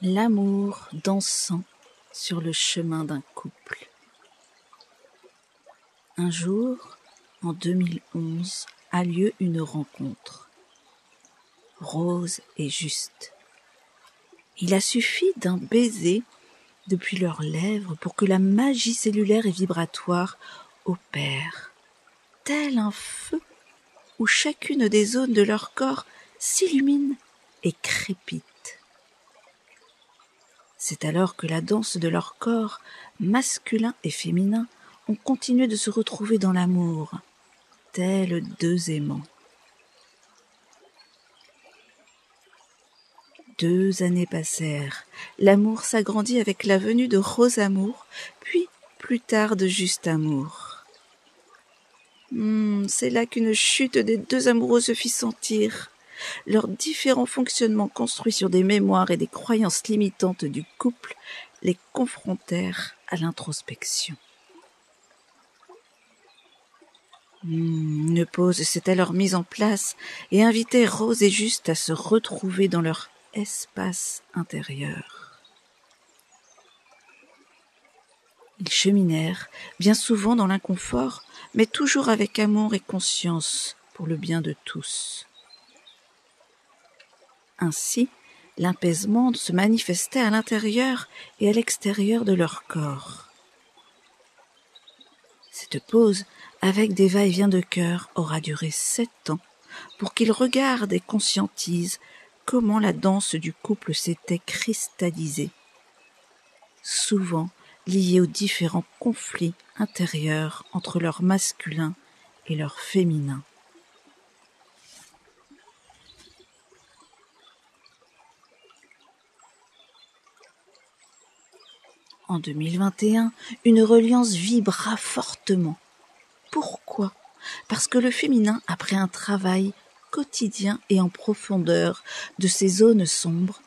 L'amour dansant sur le chemin d'un couple. Un jour, en 2011, a lieu une rencontre. Rose et Juste. Il a suffi d'un baiser depuis leurs lèvres pour que la magie cellulaire et vibratoire opère, tel un feu où chacune des zones de leur corps s'illumine et crépite. C'est alors que la danse de leur corps, masculin et féminin, ont continué de se retrouver dans l'amour, tels deux aimants. Deux années passèrent. L'amour s'agrandit avec la venue de Rose Amour, puis plus tard de Juste Amour. Hmm, c'est là qu'une chute des deux amoureux se fit sentir leurs différents fonctionnements construits sur des mémoires et des croyances limitantes du couple les confrontèrent à l'introspection. Hmm, une pause s'est alors mise en place et invitait Rose et Juste à se retrouver dans leur espace intérieur. Ils cheminèrent, bien souvent dans l'inconfort, mais toujours avec amour et conscience pour le bien de tous. Ainsi, l'apaisement se manifestait à l'intérieur et à l'extérieur de leur corps. Cette pause, avec des va-et-vient de cœur, aura duré sept ans pour qu'ils regardent et conscientisent comment la danse du couple s'était cristallisée, souvent liée aux différents conflits intérieurs entre leur masculin et leur féminin. En 2021, une reliance vibra fortement. Pourquoi? Parce que le féminin, après un travail quotidien et en profondeur de ces zones sombres,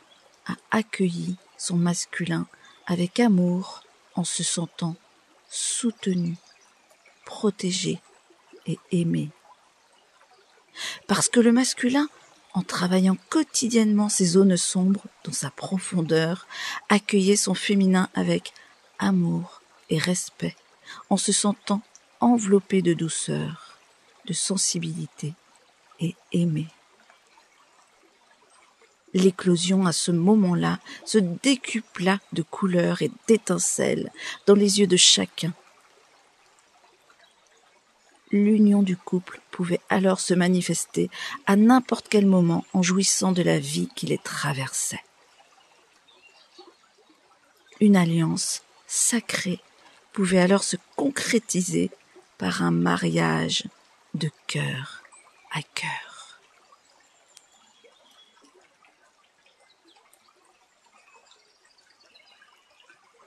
a accueilli son masculin avec amour en se sentant soutenu, protégé et aimé. Parce que le masculin en travaillant quotidiennement ces zones sombres dans sa profondeur, accueillait son féminin avec amour et respect, en se sentant enveloppé de douceur, de sensibilité et aimé. L'éclosion à ce moment-là se décupla de couleurs et d'étincelles dans les yeux de chacun, l'union du couple pouvait alors se manifester à n'importe quel moment en jouissant de la vie qui les traversait. Une alliance sacrée pouvait alors se concrétiser par un mariage de cœur à cœur.